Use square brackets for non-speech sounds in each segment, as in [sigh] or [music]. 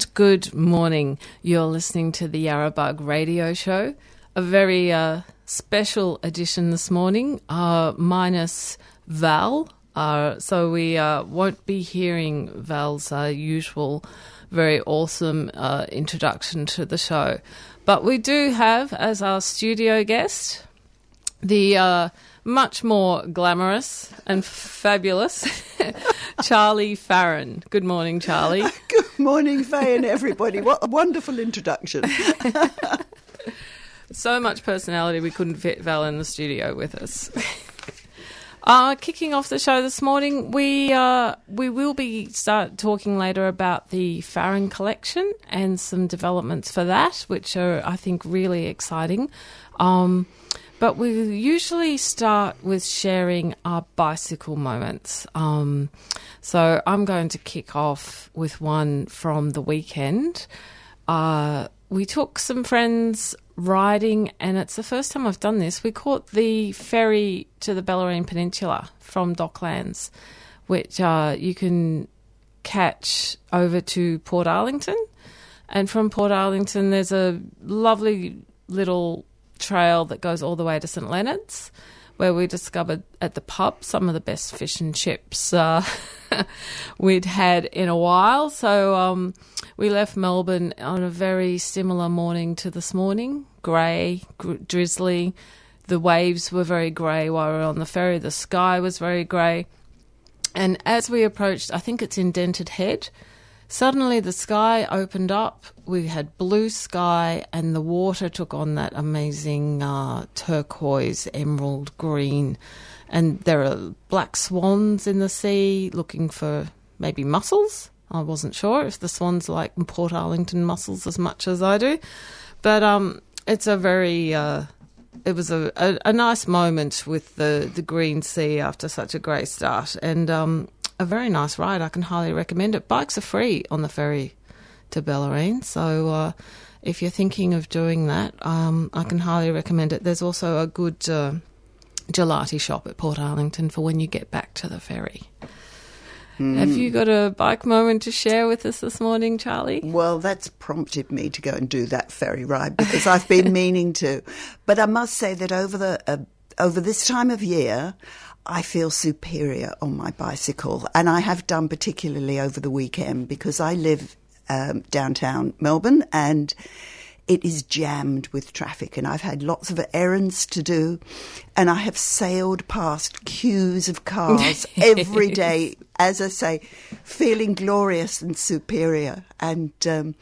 And good morning. You're listening to the Yarrabug radio show. A very uh, special edition this morning, uh, minus Val. Uh, so we uh, won't be hearing Val's uh, usual very awesome uh, introduction to the show. But we do have as our studio guest the much more glamorous and fabulous [laughs] Charlie Farren. Good morning, Charlie. [laughs] Good morning, Faye and everybody. What a wonderful introduction. [laughs] so much personality we couldn't fit Val in the studio with us. Uh, kicking off the show this morning, we uh, we will be start talking later about the Farren collection and some developments for that, which are I think really exciting. Um, but we usually start with sharing our bicycle moments. Um, so I'm going to kick off with one from the weekend. Uh, we took some friends riding, and it's the first time I've done this. We caught the ferry to the Bellarine Peninsula from Docklands, which uh, you can catch over to Portarlington. And from Portarlington, there's a lovely little trail that goes all the way to St Leonard's, where we discovered at the pub some of the best fish and chips uh, [laughs] we'd had in a while. So um, we left Melbourne on a very similar morning to this morning grey, gr- drizzly. The waves were very grey while we were on the ferry, the sky was very grey. And as we approached, I think it's Indented Head, suddenly the sky opened up. We had blue sky, and the water took on that amazing uh, turquoise, emerald green. And there are black swans in the sea looking for maybe mussels. I wasn't sure if the swans like Portarlington mussels as much as I do. But um, it's a very. Uh, it was a, a, a, nice moment with the, the green sea after such a great start, and um, a very nice ride. I can highly recommend it. Bikes are free on the ferry to Bellarine, so uh, if you're thinking of doing that, um, I can highly recommend it. There's also a good uh, gelati shop at Portarlington for when you get back to the ferry. Have you got a bike moment to share with us this morning, Charlie? Well, that's prompted me to go and do that ferry ride because I've been [laughs] meaning to. But I must say that over the uh, over this time of year, I feel superior on my bicycle, and I have done particularly over the weekend because I live um, downtown Melbourne and it is jammed with traffic and I've had lots of errands to do and I have sailed past queues of cars [laughs] every day, as I say, feeling glorious and superior. And um,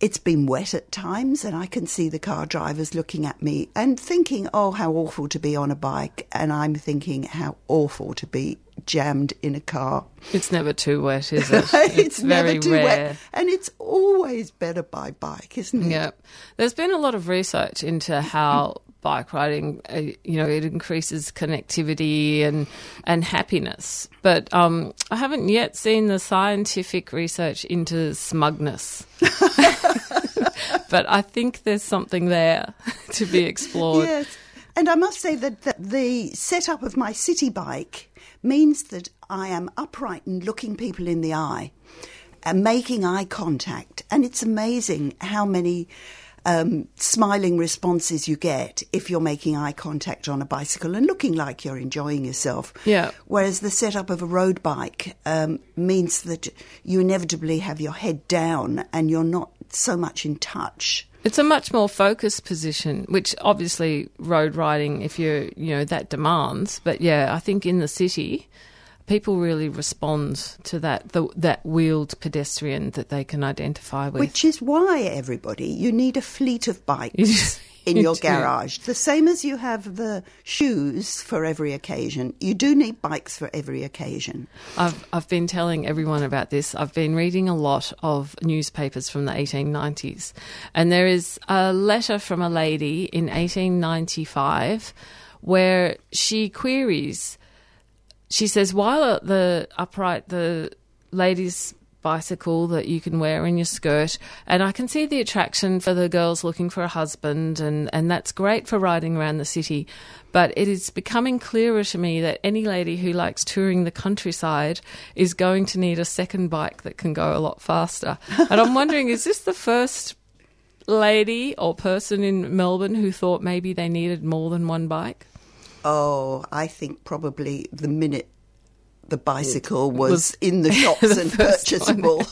it's been wet at times and I can see the car drivers looking at me and thinking, oh, how awful to be on a bike. And I'm thinking, how awful to be jammed in a car. It's never too wet, is [laughs] it? it's, It's, very never too rare. wet. And it's always better by bike, isn't it? Yeah, there's been a lot of research into how bike riding, uh, you know, it increases connectivity and and happiness. But um, I haven't yet seen the scientific research into smugness. [laughs] but I think there's something there [laughs] to be explored. Yes. And I must say that, that the setup of my city bike means that I am upright and looking people in the eye and making eye contact. And it's amazing how many um, smiling responses you get if you're making eye contact on a bicycle and looking like you're enjoying yourself. Yeah. Whereas the setup of a road bike um, means that you inevitably have your head down and you're not so much in touch. It's a much more focused position, which obviously road riding, if you're, you know, that demands. But yeah, I think in the city, people really respond to that the, that wheeled pedestrian that they can identify with. Which is why everybody you need a fleet of bikes [laughs] in your garage. The same as you have the shoes for every occasion. You do need bikes for every occasion. I've I've been telling everyone about this. I've been reading a lot of newspapers from the 1890s, and there is a letter from a lady in 1895 where she queries. She says, "While the upright the lady's bicycle that you can wear in your skirt, and I can see the attraction for the girls looking for a husband, and and that's great for riding around the city." But it is becoming clearer to me that any lady who likes touring the countryside is going to need a second bike that can go a lot faster. [laughs] And I'm wondering, is this the first lady or person in Melbourne who thought maybe they needed more than one bike? Oh, I think probably the minute the bicycle was, was in the [laughs] shops the and purchasable,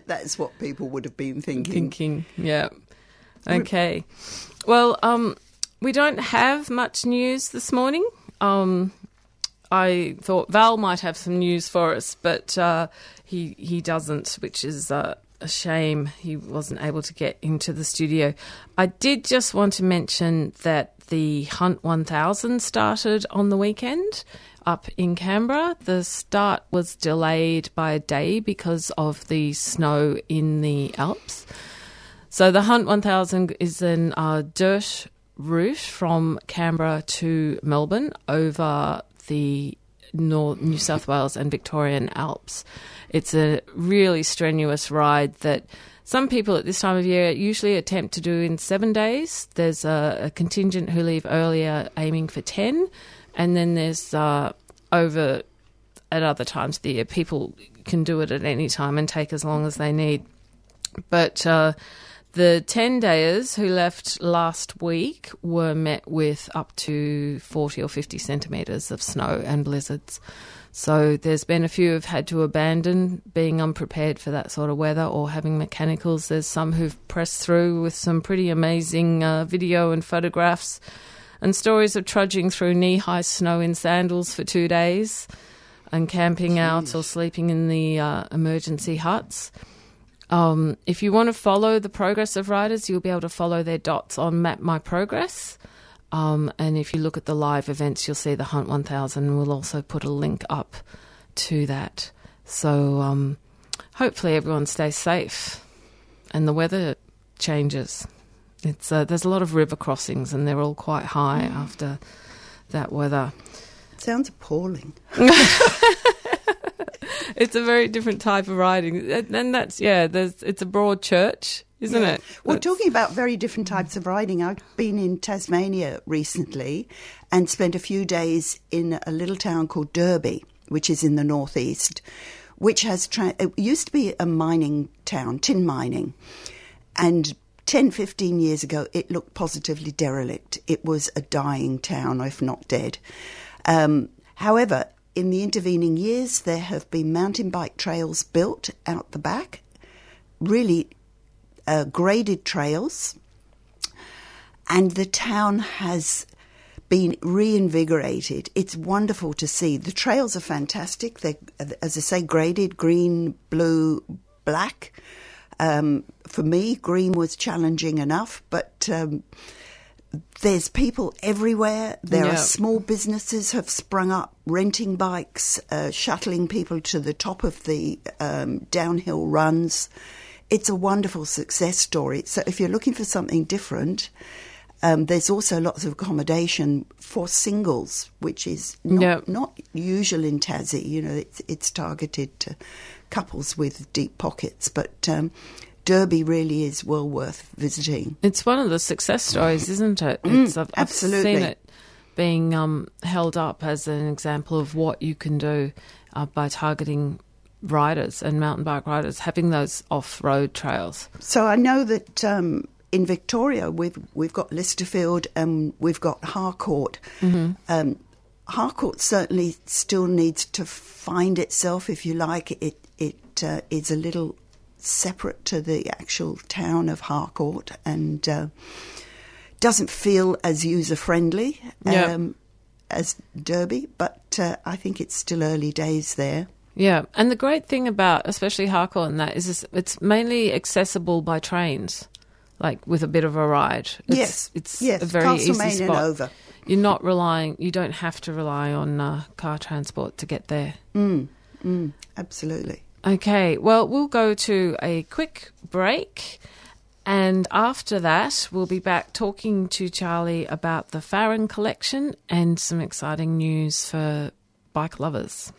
[laughs] that's what people would have been thinking. thinking. Yeah. Okay. Well, um, we don't have much news this morning. Um, I thought Val might have some news for us, but uh, he he doesn't, which is uh, a shame. He wasn't able to get into the studio. I did just want to mention that the Hunt 1000 started on the weekend up in Canberra. The start was delayed by a day because of the snow in the Alps. So the Hunt 1000 is an uh, dirt route from Canberra to Melbourne over the North, New South Wales and Victorian Alps. It's a really strenuous ride that some people at this time of year usually attempt to do in seven days. There's a, a contingent who leave earlier aiming for 10, and then there's uh, over at other times of the year, people can do it at any time and take as long as they need. But uh, the 10 dayers who left last week were met with up to 40 or 50 centimetres of snow and blizzards. So there's been a few who've had to abandon being unprepared for that sort of weather or having mechanicals. There's some who've pressed through with some pretty amazing uh, video and photographs and stories of trudging through knee high snow in sandals for two days and camping out or sleeping in the uh, emergency huts. Um, if you want to follow the progress of riders, you'll be able to follow their dots on Map My Progress. Um, and if you look at the live events, you'll see the Hunt 1000. We'll also put a link up to that. So um, hopefully everyone stays safe and the weather changes. It's uh, there's a lot of river crossings and they're all quite high after that weather. Sounds appalling. [laughs] [laughs] [laughs] It's a very different type of riding, and that's yeah. There's it's a broad church, isn't it? Well, That's- talking about very different types of riding, I've been in Tasmania recently and spent a few days in a little town called Derby, which is in the northeast, which has tra- it used to be a mining town, tin mining, and 10, 15 years ago, it looked positively derelict. It was a dying town, if not dead. Um, however, in the intervening years, there have been mountain bike trails built out the back, really uh, graded trails, and the town has been reinvigorated. It's wonderful to see. The trails are fantastic. They're, as I say, graded green, blue, black. Um, for me, green was challenging enough, but um, there's people everywhere. There Yeah. are small businesses have sprung up, renting bikes, uh, shuttling people to the top of the um, downhill runs. It's a wonderful success story. So if you're looking for something different, um, there's also lots of accommodation for singles, which is not, Yeah. not usual in Tassie. You know, it's, it's targeted to couples with deep pockets, but um, Derby really is well worth visiting. It's one of the success stories, isn't it? It's, I've, I've Mm, seen it being um, held up as an example of what you can do uh, by targeting riders and mountain bike riders, having those off-road trails. So I know that um, in Victoria we've we've got Lysterfield and we've got Harcourt. Um, Harcourt certainly still needs to find itself, if you like. It it uh, is a little separate to the actual town of Harcourt and uh, doesn't feel as user friendly. Yeah. Um, as Derby, but uh, I think it's still early days there. Yeah, and the great thing about especially Harcourt and that is it's, mainly accessible by trains, like with a bit of a ride. It's, yes, it's yes, a very easy spot. over. You're not relying. You don't have to rely on uh, car transport to get there. Mm, mm, absolutely. Okay, well, we'll go to a quick break. And after that, we'll be back talking to Charlie about the Farren collection and some exciting news for bike lovers.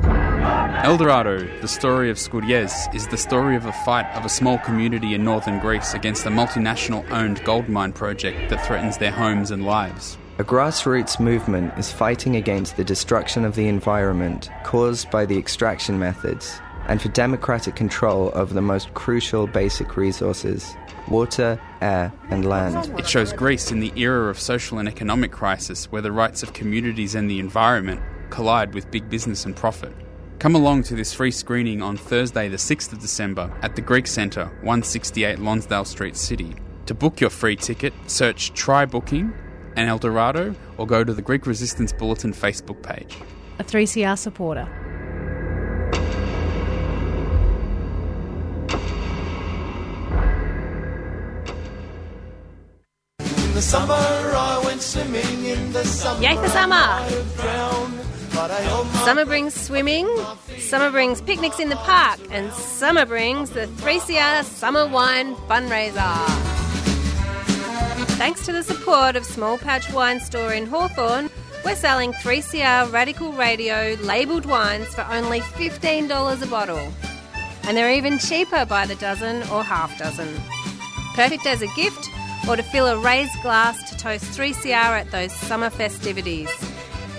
Eldorado, the story of Skouries, is the story of a fight of a small community in northern Greece against a multinational owned gold mine project that threatens their homes and lives. A grassroots movement is fighting against the destruction of the environment caused by the extraction methods and for democratic control over the most crucial basic resources water, air, and land. It shows Greece in the era of social and economic crisis where the rights of communities and the environment collide with big business and profit. Come along to this free screening on Thursday, the 6th of December at the Greek Centre, 168 Lonsdale Street, City. To book your free ticket, search Try Booking and Eldorado or go to the Greek Resistance Bulletin Facebook page. A 3CR supporter. In the summer, I went swimming in the summer. Yay for summer! I drowned, but I held my Summer brings swimming, summer brings picnics in the park, and summer brings the 3CR Summer Wine Fundraiser. Thanks to the support of Small Patch Wine Store in Hawthorn, we're selling 3CR Radical Radio labelled wines for only $15 a bottle. And they're even cheaper by the dozen or half dozen. Perfect as a gift or to fill a raised glass to toast 3CR at those summer festivities.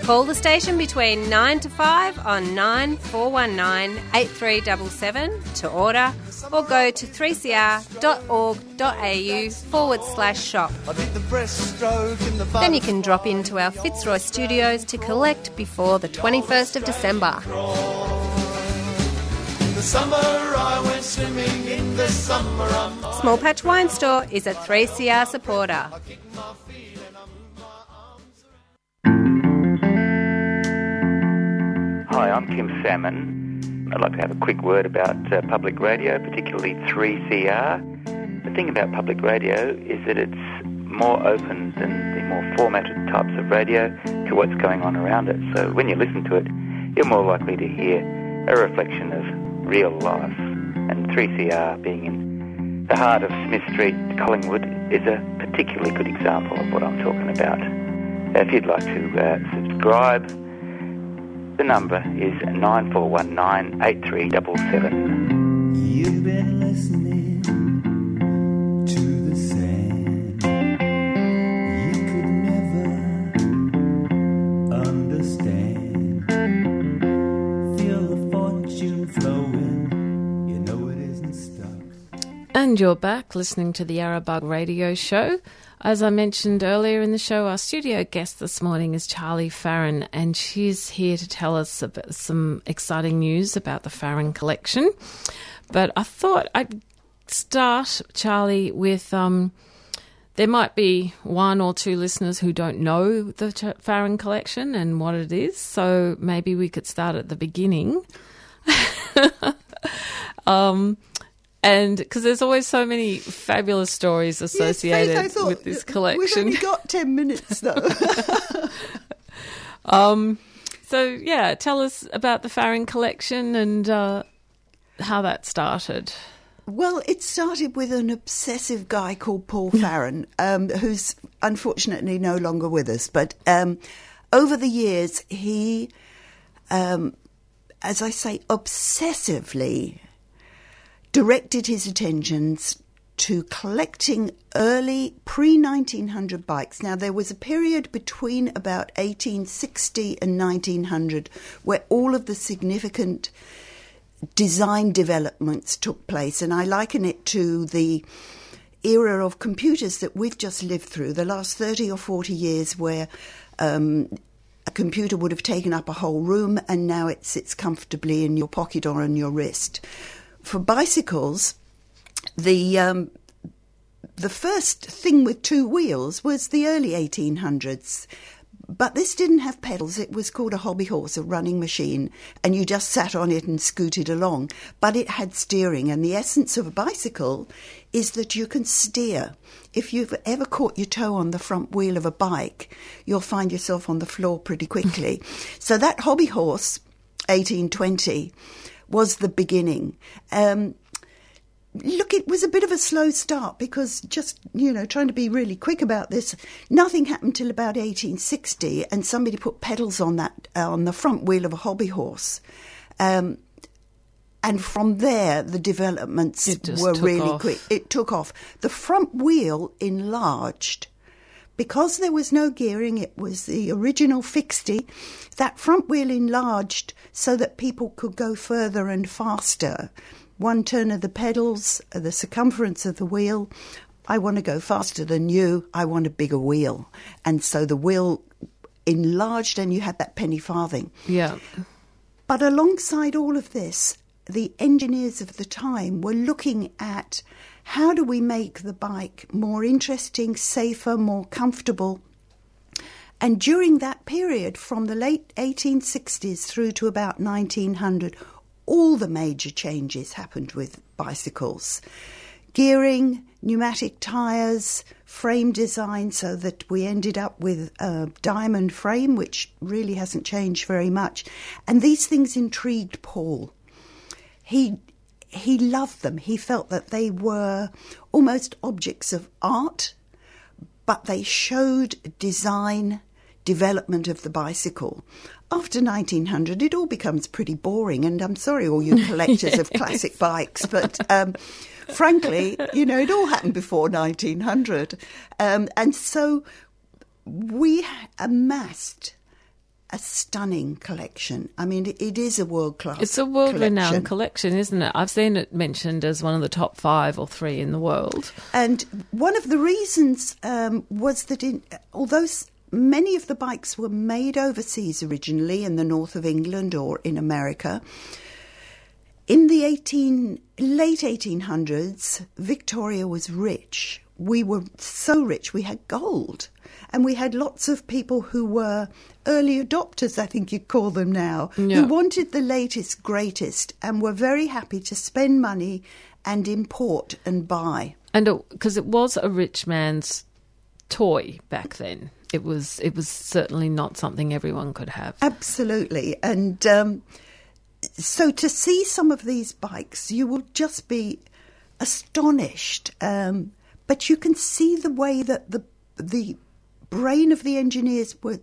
Call the station between 9 to 5 on 9419 8377 to order or go to 3cr.org.au forward slash shop. I did the breaststroke Then you can drop into our Fitzroy studios to collect before the 21st of December. In the summer, I went swimming in the summer. I'm Small Patch Wine Store is a 3CR supporter. Hi, I'm Kim Salmon. I'd like to have a quick word about uh, public radio, particularly 3CR. The thing about public radio is that it's more open than the more formatted types of radio to what's going on around it. So when you listen to it, you're more likely to hear a reflection of real life. And 3CR being in the heart of Smith Street, Collingwood, is a particularly good example of what I'm talking about. If you'd like to uh, subscribe, the number is 9419 8377. You've been listening to the sand. You could never understand. Feel the fortune flowing. You know it isn't stuck. And you're back listening to the Yarrabug Radio Show. As I mentioned earlier in the show, our studio guest this morning is Charlie Farren, and she's here to tell us about some exciting news about the Farren collection. But I thought I'd start, Charlie, with um, there might be one or two listeners who don't know the Ch- Farren collection and what it is, so maybe we could start at the beginning. [laughs] um, and because there's always so many fabulous stories associated yes, thought, with this collection. We've only got [laughs] 10 minutes, though. [laughs] um, so, yeah, tell us about the Farren collection and uh, how that started. Well, it started with an obsessive guy called Paul [laughs] Farren, um, who's unfortunately no longer with us. But um, over the years, he, um, as I say, obsessively directed his attentions to collecting early pre 1900 bikes. Now, there was a period between about 1860 and 1900 where all of the significant design developments took place, and I liken it to the era of computers that we've just lived through, the last 30 or 40 years, where um, a computer would have taken up a whole room and now it sits comfortably in your pocket or on your wrist. For bicycles, the um, the first thing with two wheels was the early 1800s. But this didn't have pedals. It was called a hobby horse, a running machine, and you just sat on it and scooted along. But it had steering, and the essence of a bicycle is that you can steer. If you've ever caught your toe on the front wheel of a bike, you'll find yourself on the floor pretty quickly. [laughs] so that hobby horse, 1820, was the beginning. Um, look, it was a bit of a slow start because just, you know, trying to be really quick about this, nothing happened till about 1860 and somebody put pedals on that, uh, on the front wheel of a hobby horse. Um, and from there, the developments were really off. quick. It took off. The front wheel enlarged. Because there was no gearing, it was the original fixty. That front wheel enlarged so that people could go further and faster one turn of the pedals, uh, the circumference of the wheel. I want to go faster than you. I want a bigger wheel. And so the wheel enlarged and you had that penny farthing. Yeah. But alongside all of this, the engineers of the time were looking at how do we make the bike more interesting, safer, more comfortable. And during that period, from the late 1860s through to about 1900, all the major changes happened with bicycles gearing, pneumatic tyres, frame design, so that we ended up with a diamond frame, which really hasn't changed very much. And these things intrigued Paul. He he loved them. He felt that they were almost objects of art, but they showed design, development of the bicycle. After 1900, it all becomes pretty boring, and I'm sorry, all you [laughs] collectors of classic bikes, but um, frankly, you know, it all happened before 1900. Um, and so we amassed a stunning collection. I mean, it is a world class. It's a world renowned collection, isn't it? I've seen it mentioned as one of the top five or three in the world. And one of the reasons um, was that, in, although many of the bikes were made overseas originally in the north of England or in America, in the 18, late 1800s, Victoria was rich. We were so rich, we had gold. And we had lots of people who were early adopters, I think you'd call them now, Yeah. who wanted the latest, greatest, and were very happy to spend money and import and buy. And because it, was a rich man's toy back then, it was it was certainly not something everyone could have. Absolutely. And um, so to see some of these bikes, you will just be astonished. Um, but you can see the way that the the brain of the engineers were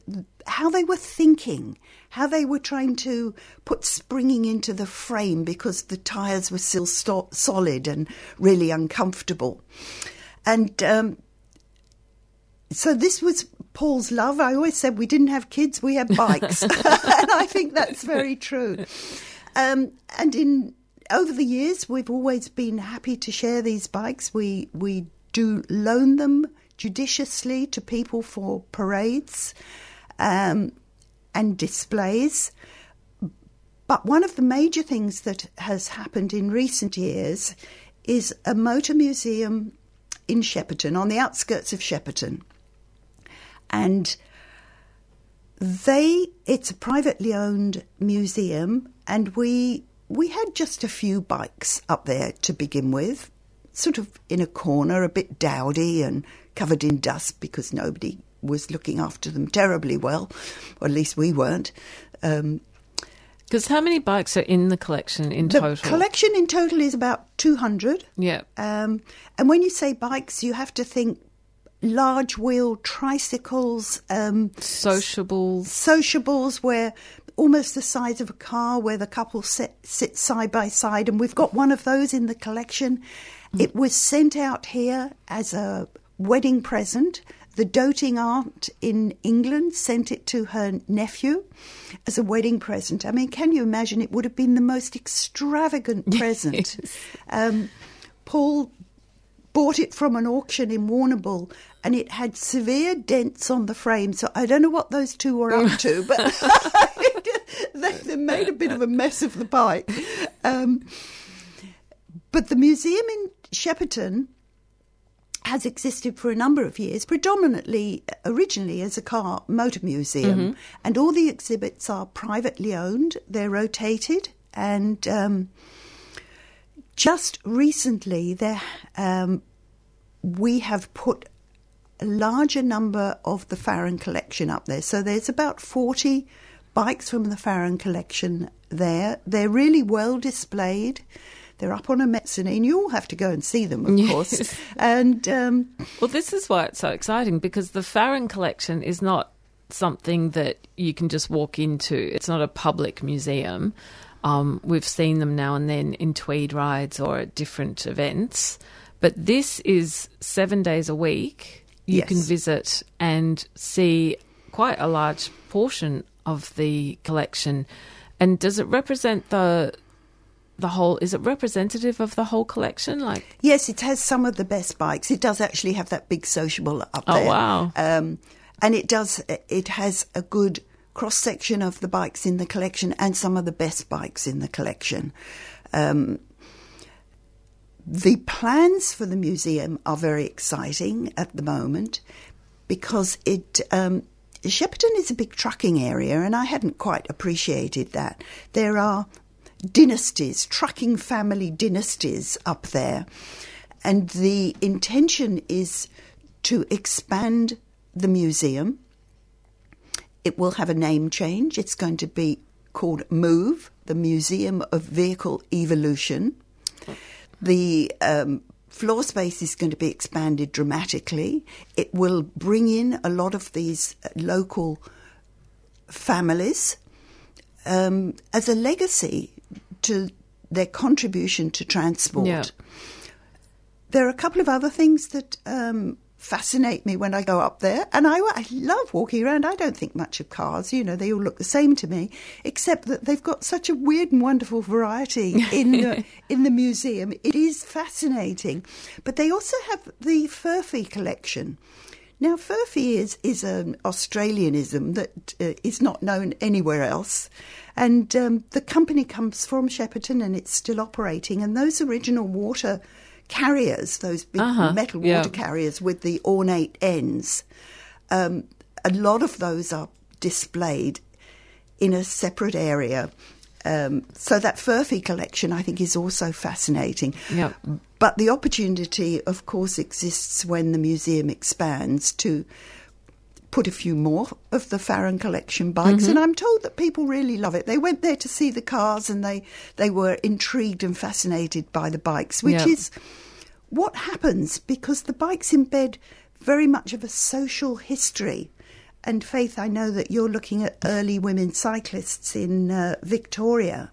how they were thinking, how they were trying to put springing into the frame because the tires were still sto- solid and really uncomfortable. And um, so this was Paul's love. I always said we didn't have kids, we had bikes. [laughs] [laughs] and I think that's very true. Um, and in over the years, we've always been happy to share these bikes. We we do loan them judiciously to people for parades um, and displays. But one of the major things that has happened in recent years is a motor museum in Shepparton, on the outskirts of Shepparton. And they it's a privately owned museum and we we had just a few bikes up there to begin with sort of in a corner a bit dowdy and covered in dust because nobody was looking after them terribly well or at least we weren't um, Because how many bikes are in the collection in the total? collection in total is about 200 yeah. um, and when you say bikes you have to think large wheel tricycles um, Sociables. sociables where almost the size of a car where the couple sit, sit side by side and we've got one of those in the collection it was sent out here as a wedding present. The doting aunt in england sent it to her nephew as a wedding present. I mean can you imagine? It would have been the most extravagant [laughs] present. Um, paul bought it from an auction in Warrnambool and it had severe dents on the frame. So I don't know what those two were up to, but [laughs] they, they made a bit of a mess of the bike. Um, but the museum in Shepparton has existed for a number of years, predominantly originally as a car motor museum, Mm-hmm. and all the exhibits are privately owned. They're rotated, and um, just recently, there um, we have put a larger number of the Farren collection up there. So there's about forty bikes from the Farren collection there. They're really well displayed. They're up on a mezzanine. You all have to go and see them, of course. And um, Well, this is why it's so exciting because the Farren collection is not something that you can just walk into. It's not a public museum. Um, we've seen them now and then in Tweed rides or at different events. But this is seven days a week. You Yes. can visit and see quite a large portion of the collection. And does it represent the the whole? Is it representative of the whole collection? Like, Yes, it has some of the best bikes. It does actually have that big sociable up there. Oh, there. wow. Um, and it does. It has a good cross section of the bikes in the collection and some of the best bikes in the collection. Um, the plans for the museum are very exciting at the moment because it. Um, Shepparton is a big trucking area, and I hadn't quite appreciated that. There are dynasties, trucking family dynasties up there. And the intention is to expand the museum. It will have a name change. It's going to be called MOVE, the Museum of Vehicle Evolution. The um, floor space is going to be expanded dramatically. It will bring in a lot of these uh, local families um, as a legacy to their contribution to transport. Yeah. There are a couple of other things that um, fascinate me when I go up there, and I, I love walking around. I don't think much of cars, you know, they all look the same to me, except that they've got such a weird and wonderful variety in the, [laughs] in the museum. It is fascinating. But they also have the Furphy collection. Now, Furphy is, is an Australianism that uh, is not known anywhere else. And um, the company comes from Shepparton and it's still operating. And those original water carriers, those big Uh-huh, metal water yeah. carriers with the ornate ends, um, a lot of those are displayed in a separate area. Um, so that Furphy collection, I think, is also fascinating. Yep. But the opportunity, of course, exists when the museum expands to put a few more of the Farren collection bikes, and I'm told that people really love it. They went there to see the cars, and they they were intrigued and fascinated by the bikes, which Yeah. is what happens because the bikes embed very much of a social history. And Faith, I know that you're looking at early women cyclists in uh, Victoria.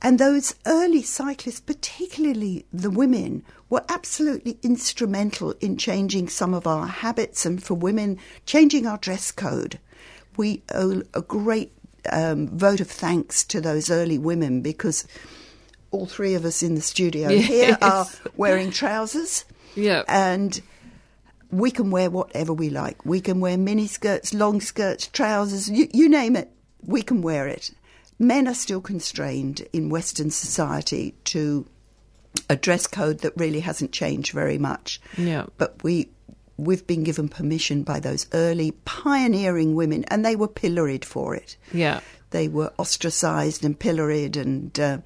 And those early cyclists, particularly the women, were absolutely instrumental in changing some of our habits and for women, changing our dress code. We owe a great um, vote of thanks to those early women because all three of us in the studio [laughs] here are wearing trousers. Yeah. And we can wear whatever we like. We can wear mini skirts, long skirts, trousers, you, you name it, we can wear it. Men are still constrained in Western society to a dress code that really hasn't changed very much. Yeah. But we we've been given permission by those early pioneering women and they were pilloried for it. yeah. They were ostracized and pilloried, and uh,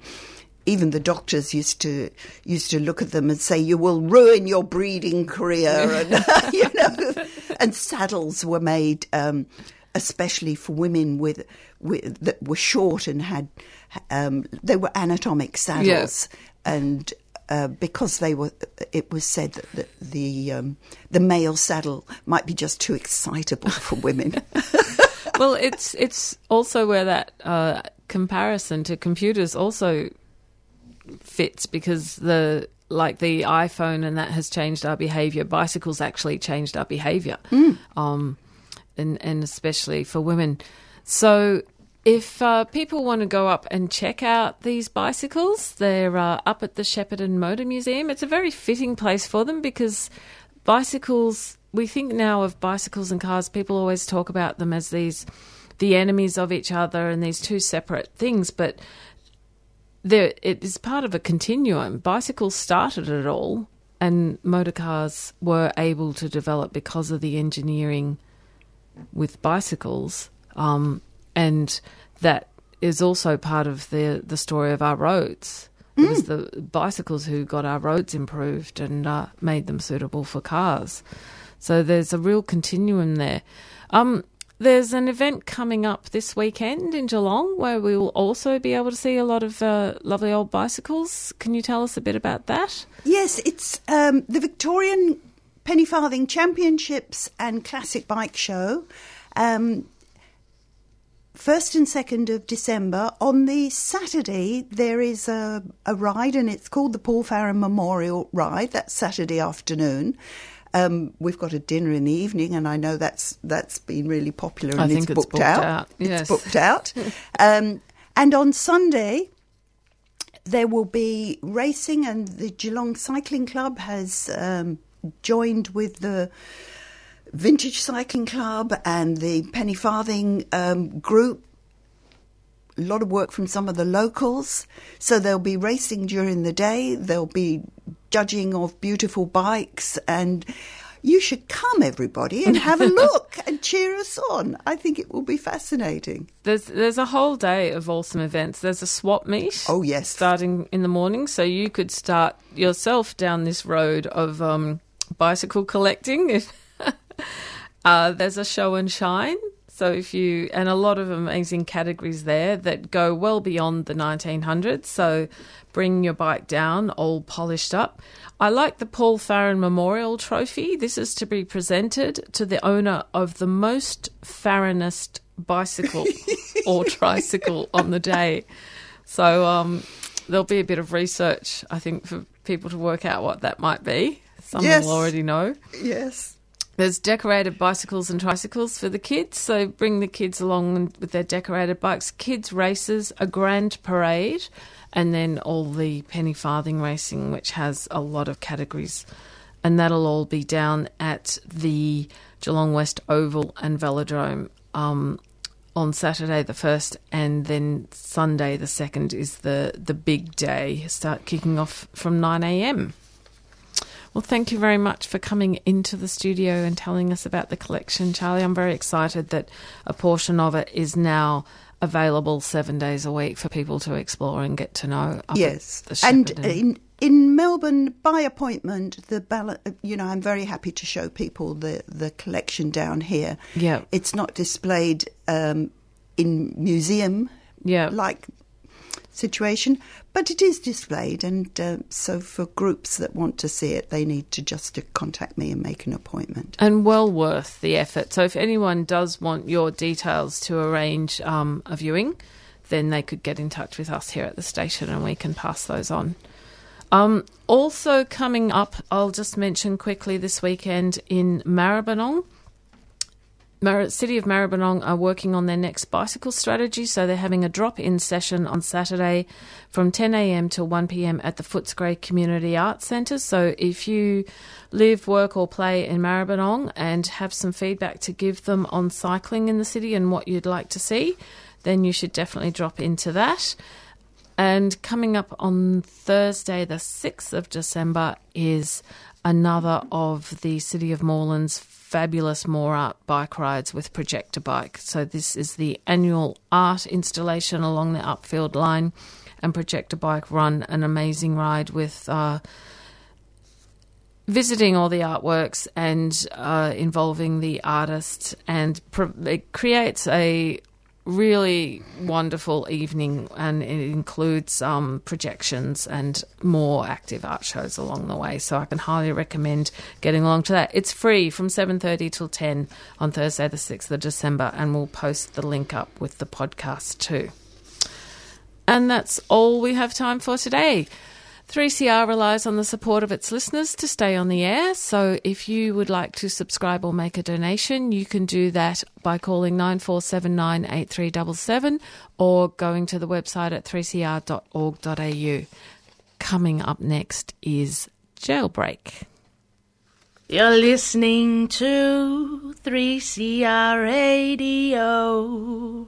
even the doctors used to used to look at them and say, "You will ruin your breeding career," and [laughs] you know. And saddles were made, um, especially for women with, with that were short and had um, they were anatomic saddles, and. Uh, because they were, it was said that the the, um, the male saddle might be just too excitable for women. [laughs] well, it's it's also where that uh, comparison to computers also fits because the like the iPhone and that has changed our behavior. Bicycles actually changed our behavior, um, and and especially for women. So. If uh, people want to go up and check out these bicycles, they're uh, up at the Shepparton Motor Museum. It's a very fitting place for them because bicycles, we think now of bicycles and cars, people always talk about them as these the enemies of each other and these two separate things, but there it is part of a continuum. Bicycles started it all and motor cars were able to develop because of the engineering with bicycles, um, and that is also part of the the story of our roads. It was the bicycles who got our roads improved and uh, made them suitable for cars. So there's a real continuum there. Um, there's an event coming up this weekend in Geelong where we will also be able to see a lot of uh, lovely old bicycles. Can you tell us a bit about that? Yes, it's um, the Victorian Penny Farthing Championships and Classic Bike Show. Um, First and second of December. On the Saturday, there is a, a ride, and it's called the Paul Farren Memorial Ride. That's Saturday afternoon. Um, we've got a dinner in the evening, and I know that's that's been really popular and I it's, think it's booked, booked out. out, yes. It's booked [laughs] out. um, and on Sunday, there will be racing, and the Geelong Cycling Club has um, joined with the Vintage Cycling Club and the Penny Farthing um, group. A lot of work from some of the locals. So they'll be racing during the day, they'll be judging of beautiful bikes, and you should come, everybody, and have a [laughs] look and cheer us on. I think it will be fascinating. There's there's a whole day of awesome events. There's a swap meet. Oh yes, starting in the morning, so you could start yourself down this road of um, bicycle collecting. If [laughs] uh, there's a show and shine, so if you and a lot of amazing categories there that go well beyond the 1900s. So bring your bike down all polished up. I like the Paul Farren Memorial Trophy. This is to be presented to the owner of the most Farrenist bicycle [laughs] or tricycle on the day. So um, there'll be a bit of research, I think, for people to work out what that might be. Some Yes. will already know. Yes. There's decorated bicycles and tricycles for the kids, so bring the kids along with their decorated bikes. Kids races, a grand parade, and then all the penny farthing racing, which has a lot of categories. And that'll all be down at the Geelong West Oval and Velodrome um, on Saturday the first, and then Sunday the second is the the big day. Start kicking off from nine a.m. Well, thank you very much for coming into the studio and telling us about the collection, Charlie. I'm very excited that a portion of it is now available seven days a week for people to explore and get to know. Yes, and in in Melbourne by appointment, the ballot. You know, I'm very happy to show people the the collection down here. Yeah. it's not displayed um, in museum. Yeah. like situation, but it is displayed, and uh, so for groups that want to see it, they need to just to contact me and make an appointment. and well worth the effort. So, if anyone does want your details to arrange um, a viewing, then they could get in touch with us here at the station and we can pass those on. Um, also, coming up, I'll just mention quickly this weekend in Maribyrnong. Mar- City of Maribyrnong are working on their next bicycle strategy, so they're having a drop-in session on Saturday from 10 a.m. till 1 p.m. at the Footscray Community Arts Centre. So if you live, work, or play in Maribyrnong and have some feedback to give them on cycling in the city and what you'd like to see, then you should definitely drop into that. And coming up on Thursday, the 6th of December, is another of the City of Moreland's fabulous More Art bike rides with Projector Bike. So, this is the annual art installation along the Upfield line, and Projector Bike run an amazing ride with. Uh, visiting all the artworks and uh, involving the artist, and pr- it creates a really wonderful evening, and it includes um, projections and more active art shows along the way. So I can highly recommend getting along to that. It's free from seven thirty till ten on Thursday, the sixth of December, and we'll post the link up with the podcast too. And that's all we have time for today. 3CR relies on the support of its listeners to stay on the air. So if you would like to subscribe or make a donation, you can do that by calling 9479 8377 or going to the website at 3cr.org.au. Coming up next is Jailbreak. You're listening to 3CR Radio.